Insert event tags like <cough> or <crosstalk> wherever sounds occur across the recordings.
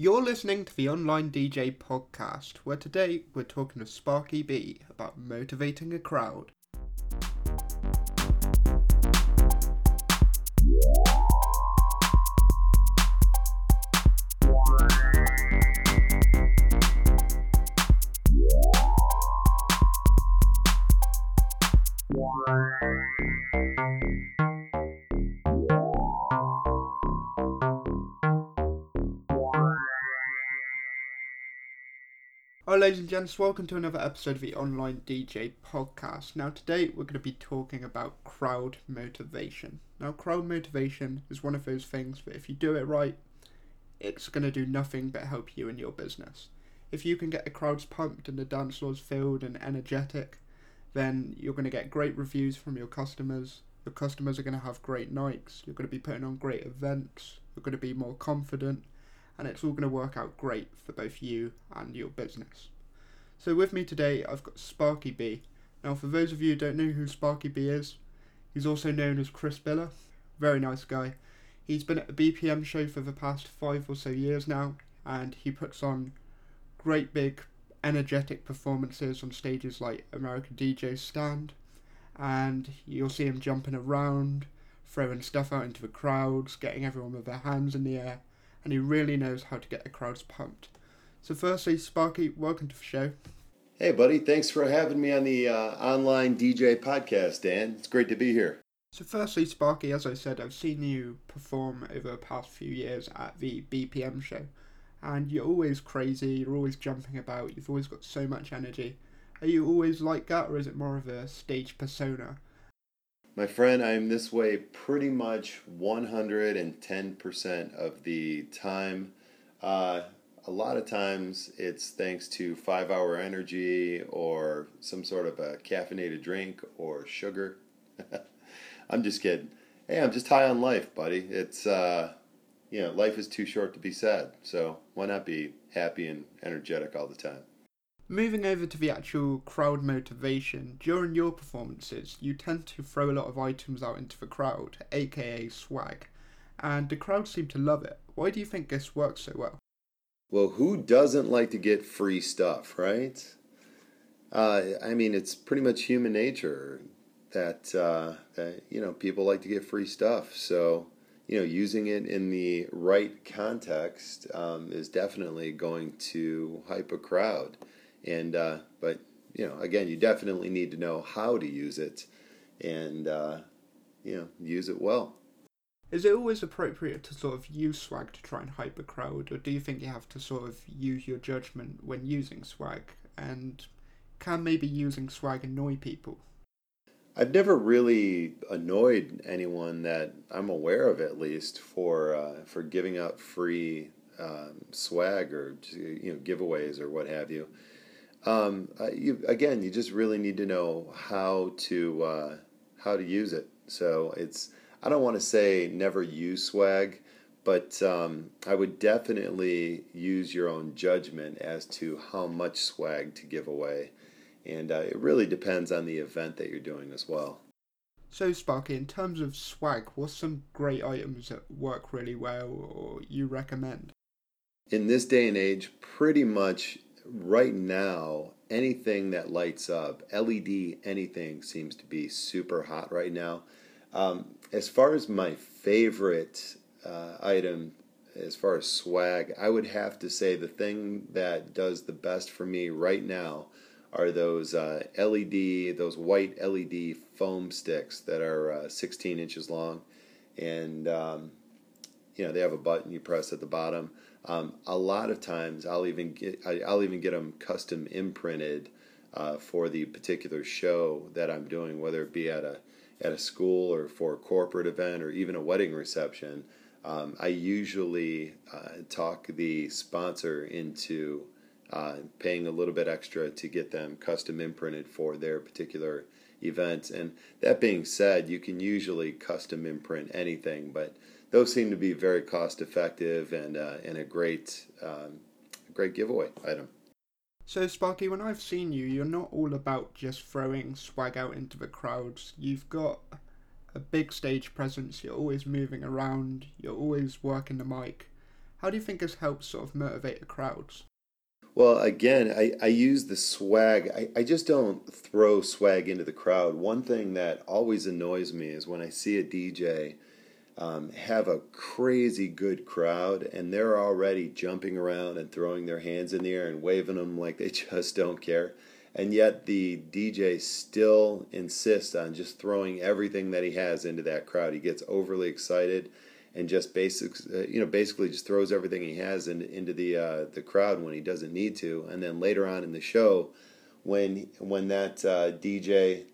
You're listening to the Online DJ podcast, where today we're talking to Sparky B about motivating a crowd. Ladies and gents, welcome to another episode of the Online DJ podcast. Now, today we're going to be talking about crowd motivation. Now, crowd motivation is one of those things that if you do it right, it's going to do nothing but help you and your business. If you can get the crowds pumped and the dance floors filled and energetic, then you're going to get great reviews from your customers. Your customers are going to have great nights. You're going to be putting on great events. You're going to be more confident and it's all going to work out great for both you and your business. So with me today, I've got Sparky B. Now, for those of you who don't know who Sparky B is, he's also known as Chris Biller. Very nice guy. He's been at the BPM show for the past five or so years now, and he puts on great big, energetic performances on stages like American DJ Stand, and you'll see him jumping around, throwing stuff out into the crowds, getting everyone with their hands in the air and he really knows how to get the crowds pumped. So, firstly, Sparky, welcome to the show. Hey, buddy. Thanks for having me on the uh, online DJ podcast, Dan. It's great to be here. So, firstly, Sparky, as I said, I've seen you perform over the past few years at the BPM show, and you're always crazy, you're always jumping about, you've always got so much energy. Are you always like that, or is it more of a stage persona? My friend, I'm this way pretty much 110% of the time. Uh, a lot of times it's thanks to five hour energy or some sort of a caffeinated drink or sugar. <laughs> I'm just kidding. Hey, I'm just high on life, buddy. It's, uh, you know, life is too short to be sad. So why not be happy and energetic all the time? Moving over to the actual crowd motivation, during your performances, you tend to throw a lot of items out into the crowd, aka swag, and the crowd seem to love it. Why do you think this works so well? Well, who doesn't like to get free stuff, right? Uh, I mean, it's pretty much human nature that, uh, that, you know, people like to get free stuff. So, you know, using it in the right context um, is definitely going to hype a crowd. And uh, but you know, again, you definitely need to know how to use it, and uh, you know, use it well. Is it always appropriate to sort of use swag to try and hype a crowd, or do you think you have to sort of use your judgment when using swag? And can maybe using swag annoy people? I've never really annoyed anyone that I'm aware of, at least, for uh, for giving out free um, swag or you know giveaways or what have you. Um, uh, you, again, you just really need to know how to uh, how to use it. So it's I don't want to say never use swag, but um, I would definitely use your own judgment as to how much swag to give away, and uh, it really depends on the event that you're doing as well. So Sparky, in terms of swag, what's some great items that work really well or you recommend? In this day and age, pretty much right now, anything that lights up, LED, anything seems to be super hot right now. Um, as far as my favorite uh, item, as far as swag, I would have to say the thing that does the best for me right now are those uh, LED, those white LED foam sticks that are uh, 16 inches long, and um, you know they have a button you press at the bottom. Um, a lot of times, I'll even get I'll even get them custom imprinted uh, for the particular show that I'm doing, whether it be at a at a school or for a corporate event or even a wedding reception. Um, I usually uh, talk the sponsor into uh, paying a little bit extra to get them custom imprinted for their particular event. And that being said, you can usually custom imprint anything, but those seem to be very cost effective and uh, and a great um, great giveaway item. So Sparky, when I've seen you, you're not all about just throwing swag out into the crowds. You've got a big stage presence. You're always moving around. You're always working the mic, How do you think this helps sort of motivate the crowds? Well, again, I, I use the swag. I, I just don't throw swag into the crowd. One thing that always annoys me is when I see a DJ um, have a crazy good crowd and they're already jumping around and throwing their hands in the air and waving them like they <laughs> just don't care. And yet the DJ still insists on just throwing everything that he has into that crowd. He gets overly excited and just basics, uh, you know, basically just throws everything he has in, into the uh, the crowd when he doesn't need to, and then later on in the show, when when that uh, DJ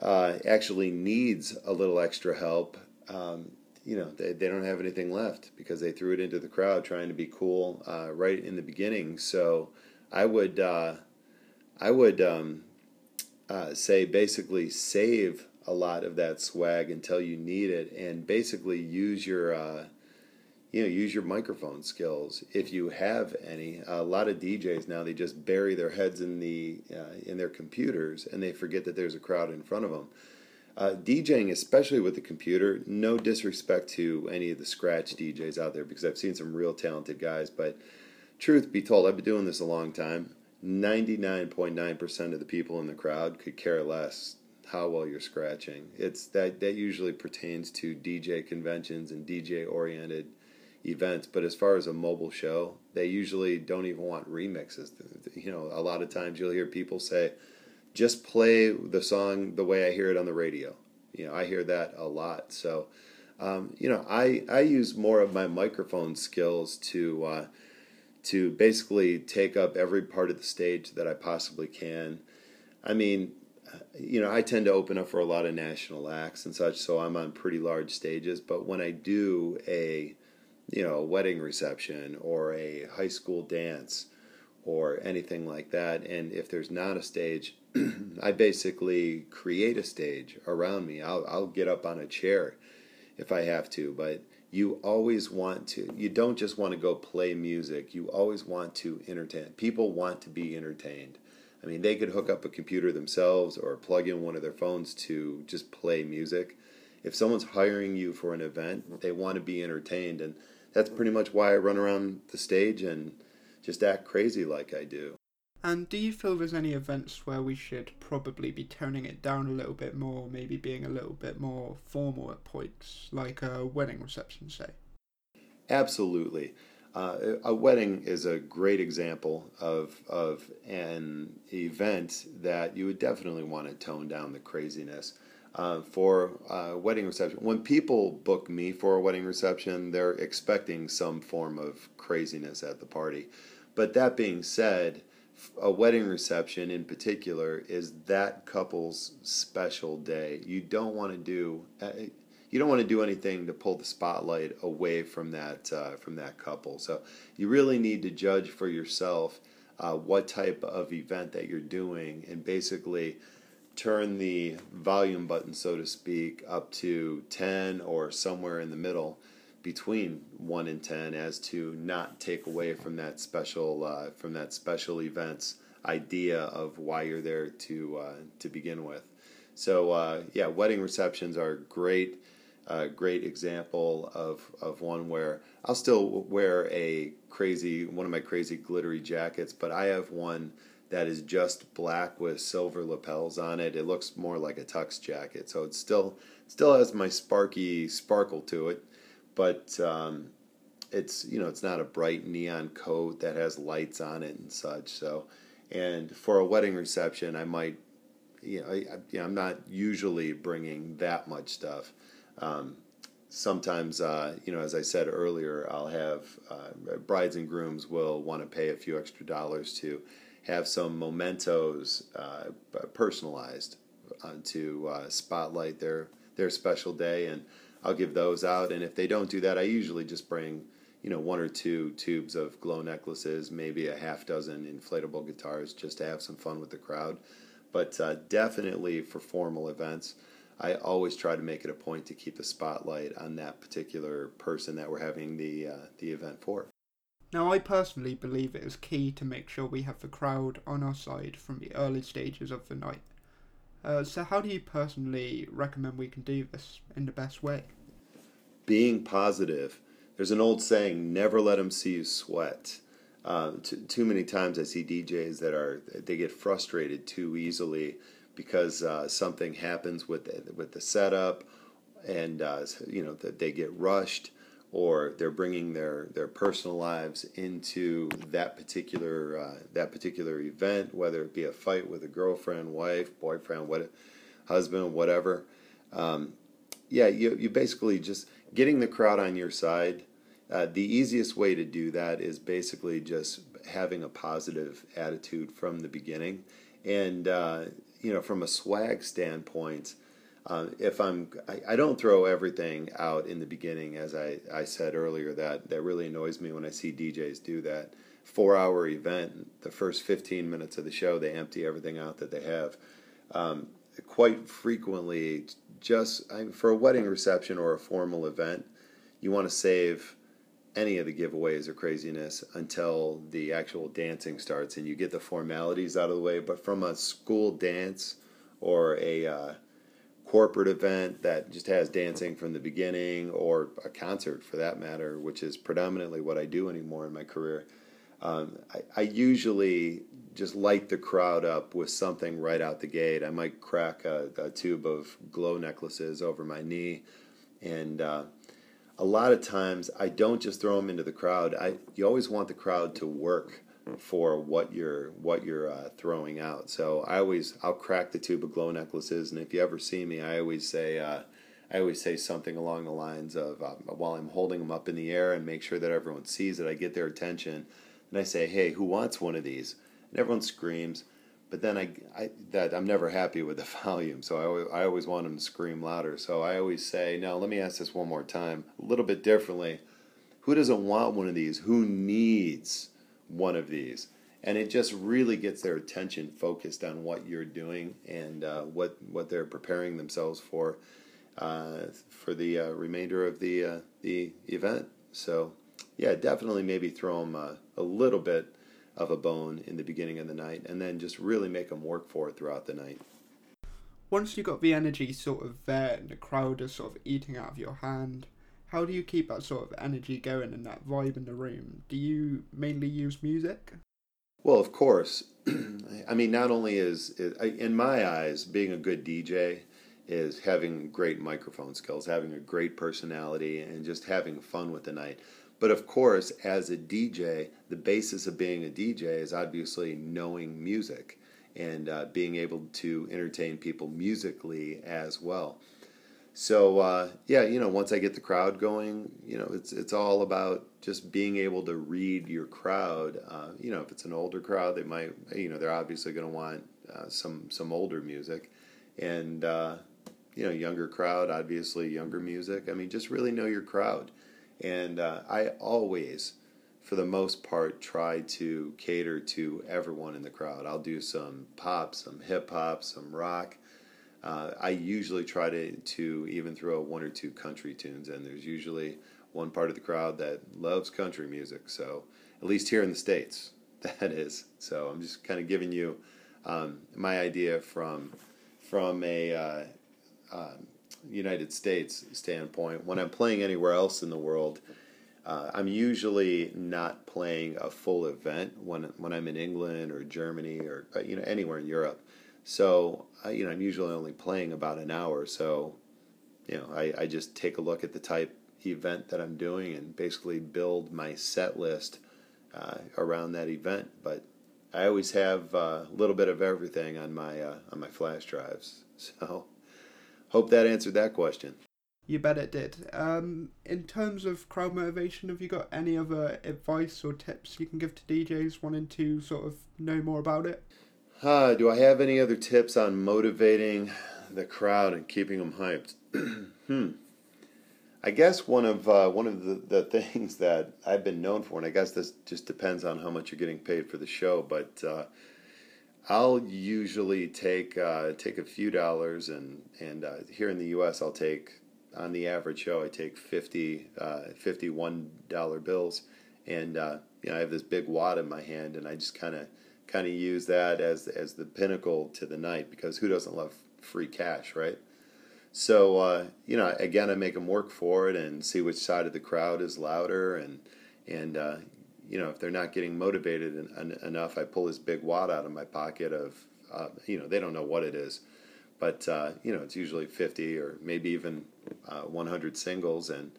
uh, actually needs a little extra help, um, you know, they, they don't have anything left because they threw it into the crowd trying to be cool uh, right in the beginning. So I would uh, I would um, say basically save a lot of that swag until you need it, and basically use your uh, you know use your microphone skills if you have any. A lot of DJs now they just bury their heads in the uh, in their computers and they forget that there's a crowd in front of them. Uh, DJing, especially with the computer, no disrespect to any of the scratch DJs out there because I've seen some real talented guys, but truth be told, I've been doing this a long time. 99.9% of the people in the crowd could care less how well you're scratching. It's that that usually pertains to DJ conventions and DJ oriented events. But as far as a mobile show, they usually don't even want remixes. You know, a lot of times you'll hear people say, "Just play the song the way I hear it on the radio." You know, I hear that a lot. So, um, you know, I I use more of my microphone skills to. Uh, to basically take up every part of the stage that I possibly can. I mean, you know, I tend to open up for a lot of national acts and such, so I'm on pretty large stages. But when I do a, you know, a wedding reception or a high school dance or anything like that, and if there's not a stage, <clears throat> I basically create a stage around me. I'll I'll get up on a chair if I have to, but you always want to. You don't just want to go play music. You always want to entertain. People want to be entertained I mean, they could hook up a computer themselves or plug in one of their phones to just play music. If someone's hiring you for an event, they want to be entertained, and that's pretty much why I run around the stage and just act crazy like I do. And do you feel there's any events where we should probably be toning it down a little bit more, maybe being a little bit more formal at points, like a wedding reception, say? Absolutely. Uh, a wedding is a great example of, of an event that you would definitely want to tone down the craziness. Uh, for a wedding reception, when people book me for a wedding reception, they're expecting some form of craziness at the party. But that being said, a wedding reception in particular is that couple's special day. You don't want to do uh, you don't want to do anything to pull the spotlight away from that uh, from that couple. So you really need to judge for yourself uh, what type of event that you're doing, and basically turn the volume button, so to speak, up to 10 or somewhere in the middle between 1 and 10 as to not take away from that special uh, from that special events idea of why you're there to uh, to begin with. So uh, yeah, wedding receptions are great a great example of, of one where I'll still wear a crazy one of my crazy glittery jackets, but I have one that is just black with silver lapels on it. It looks more like a tux jacket, so it still still has my sparky sparkle to it, but um, it's you know it's not a bright neon coat that has lights on it and such. So, and for a wedding reception, I might you know, I, you know I'm not usually bringing that much stuff. Um, sometimes, uh, you know, as I said earlier, I'll have uh, brides and grooms will want to pay a few extra dollars to have some mementos uh, personalized to uh, spotlight their their special day, and I'll give those out. And if they don't do that, I usually just bring you know one or two tubes of glow necklaces, maybe a half dozen inflatable guitars, just to have some fun with the crowd. But uh, definitely for formal events. I always try to make it a point to keep the spotlight on that particular person that we're having the uh, the event for. Now, I personally believe it is key to make sure we have the crowd on our side from the early stages of the night. Uh, so, how do you personally recommend we can do this in the best way? Being positive, there's an old saying, never let them see you sweat. Uh, too, too many times I see DJs that are they get frustrated too easily because uh, something happens with the, with the setup, and uh, you know that they get rushed or they're bringing their, their personal lives into that particular uh, that particular event, whether it be a fight with a girlfriend, wife, boyfriend, what, husband, whatever. Um, yeah, you you basically just getting the crowd on your side. Uh, the easiest way to do that is basically just having a positive attitude from the beginning, and uh, you know, from a swag standpoint uh, if I'm, I, I, don't throw everything out in the beginning, as I, I said earlier. That that really annoys me when I see DJs do that. Four hour event, the first 15 minutes of the show, they empty everything out that they have. Um, quite frequently, just I, for a wedding reception or a formal event, you want to save any of the giveaways or craziness until the actual dancing starts and you get the formalities out of the way. But from a school dance or a uh, corporate event that just has dancing from the beginning, or a concert for that matter, which is predominantly what I do anymore in my career, um, I, I, usually just light the crowd up with something right out the gate. I might crack a, a tube of glow necklaces over my knee, and uh, a lot of times I don't just throw them into the crowd. I you always want the crowd to work for what you're what you're uh, throwing out. So I always I'll crack the tube of glow necklaces, and if you ever see me, I always say uh, I always say something along the lines of uh, while I'm holding them up in the air and make sure that everyone sees it, I get their attention, and I say, "Hey, who wants one of these?" And everyone screams. But then I, I that I'm never happy with the <laughs> volume, so I I always want them to scream louder. So I always say, "Now let me ask this one more time, a little bit differently. Who doesn't want one of these? Who needs?" One of these. And it just really gets their attention focused on what you're doing and uh, what what they're preparing themselves for uh, for the uh, remainder of the uh, the event. So, yeah, definitely maybe throw them a, a little bit of a bone in the beginning of the night, and then just really make them work for it throughout the night. Once you've got the energy sort of there, and the crowd is sort of eating out of your hand, how do you keep that sort of energy going and that vibe in the room? Do you mainly use music? Well, of course. <clears throat> I mean, not only is, is, in my eyes, being a good DJ is having great microphone skills, having a great personality, and just having fun with the night. But of course, as a DJ, the basis of being a DJ is obviously knowing music and uh, being able to entertain people musically as well. So uh, yeah, you know, once I get the crowd going, you know, it's it's all about just being able to read your crowd. Uh, you know, if it's an older crowd, they might, you know, they're obviously going to want uh, some some older music, and uh, you know, younger crowd, obviously younger music. I mean, just really know your crowd, and uh, I always. For the most part, try to cater to everyone in the crowd. I'll do some pop, some hip hop, some rock, uh, I usually try to, to even throw one or two country tunes in. There's usually one part of the crowd that loves country music. So, at least here in the States, <laughs> that is. So, I'm just kind of giving you um, my idea from, from a uh, uh, United States standpoint. When I'm playing anywhere else in the world, uh, I'm usually not playing a full event when when I'm in England or Germany or uh, you know anywhere in Europe. So, I, you know, I'm usually only playing about an hour. So, you know, I, I just take a look at the type event that I'm doing and basically build my set list uh, around that event. But I always have uh, a little bit of everything on my uh, on my flash drives. <laughs> So, hope that answered that question. You bet it did. Um, in terms of crowd motivation, have you got any other advice or tips you can give to DJs wanting to sort of know more about it? Uh, do I have any other tips on motivating the crowd and keeping them hyped? <clears throat> hmm. I guess one of uh, one of the, the things <laughs> that I've been known for, and I guess this just depends on how much you're getting paid for the show, but uh, I'll usually take uh, take a few dollars, and and uh, here in the U.S. I'll take on the average show I take 50 uh, 51 dollar bills, and uh, you know I have this big wad in my hand, and I just kind of kind of use that as as the pinnacle to the night because who doesn't love free cash, right? So uh, you know, again, I make them work for it and see which side of the crowd is louder, and and uh, you know, if they're not getting motivated en- en- enough, I pull this big wad out of my pocket of uh, you know they don't know what it is, but uh, you know it's usually fifty or maybe even uh, one hundred singles, and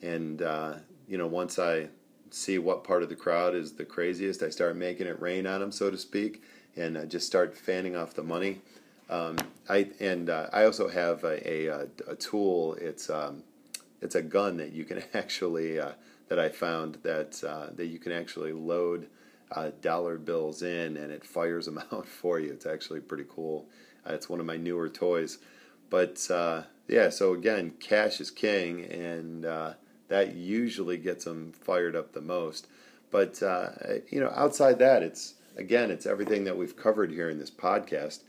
and uh, you know once I see what part of the crowd is the craziest, I start making it rain on them, so to speak, and uh, just start fanning off the money. Um, I and uh, I also have a, a, a tool. It's um, it's a gun that you can <laughs> actually uh, that I found that uh, that you can actually load uh, dollar bills in and it fires them <laughs> out for you. It's actually pretty cool. Uh, it's one of my newer toys. But uh, yeah, so again, cash is king, and that usually gets them fired up the most. But you know, outside that, it's again, it's everything that we've covered here in this podcast.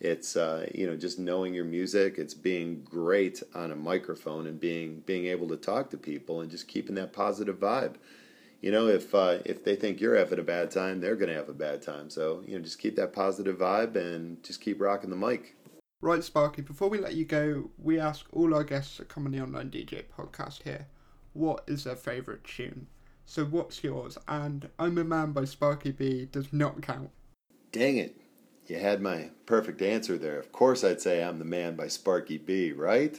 It's uh, you know just knowing your music. It's being great on a microphone and being being able to talk to people and just keeping that positive vibe. You know, if uh, if they think you're having a bad time, they're going to have a bad time. So you know, just keep that positive vibe and just keep rocking the mic. Right, Sparky. Before we let you go, we ask all our guests that come on the Online DJ podcast here, what is their favourite tune? So what's yours? And I'm a Man by Sparky B does not count. Dang it you had my perfect answer there. Of course, I'd say I'm the man by Sparky B, right?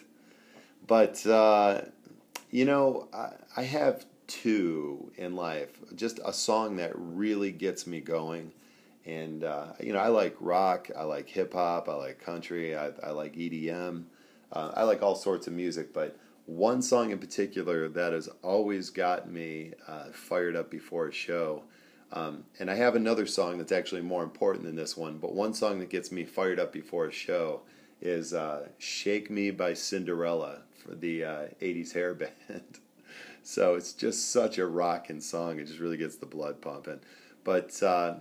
But, uh, you know, I, I have two in life. Just a song that really gets me going. And, uh, you know, I like rock, I like hip hop, I like country, I, I like EDM, uh, I like all sorts of music. But one song in particular that has always got me uh, fired up before a show um, and I have another song that's actually more important than this one, but one song that gets me fired up before a show is uh, Shake Me by Cinderella for the uh, 80s hair band. <laughs> so it's just such a rocking song. It just really gets the blood pumping. But uh,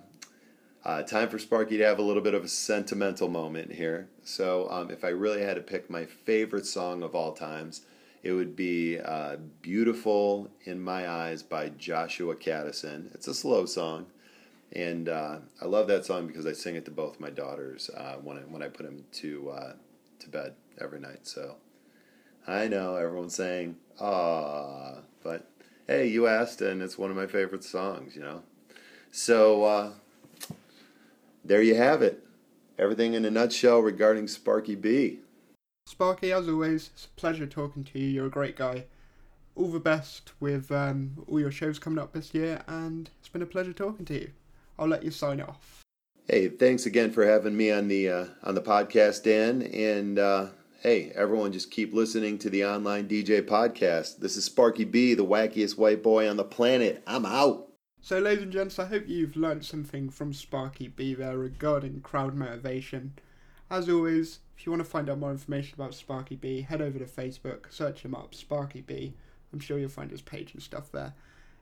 uh, time for Sparky to have a little bit of a sentimental moment here. So um, if I really had to pick my favorite song of all times, it would be uh, Beautiful in My Eyes by Joshua Kadison. It's a slow song. And uh, I love that song because I sing it to both my daughters uh, when, I, when I put them to, uh, to bed every night. So I know everyone's saying, ah, but hey, you asked, and it's one of my favorite songs, you know. So uh, there you have it. Everything in a nutshell regarding Sparky B. Sparky, as always, it's a pleasure talking to you. You're a great guy. All the best with um, all your shows coming up this year, and it's been a pleasure talking to you. I'll let you sign off. Hey, thanks again for having me on the uh, on the podcast, Dan. And uh, hey, everyone, just keep listening to the online DJ podcast. This is Sparky B, the wackiest white boy on the planet. I'm out. So, ladies and gents, I hope you've learned something from Sparky B there regarding crowd motivation. As always, if you want to find out more information about Sparky B, head over to Facebook, search him up, Sparky B. I'm sure you'll find his page and stuff there.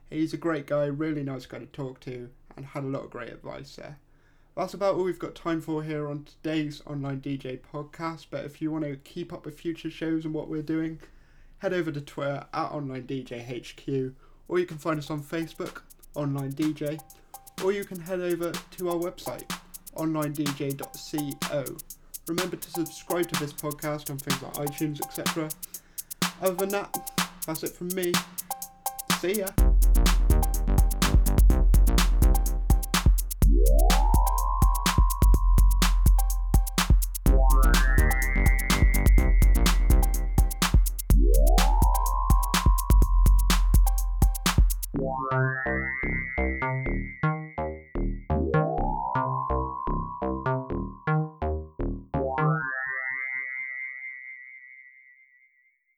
He's a great guy, really nice guy to talk to, and had a lot of great advice there. That's about all we've got time for here on today's Online DJ podcast. But if you want to keep up with future shows and what we're doing, head over to Twitter at Online DJ HQ, or you can find us on Facebook, Online DJ, or you can head over to our website, onlinedj.co. Remember to subscribe to this podcast on things like iTunes, etc. Other than that, that's it from me. See ya.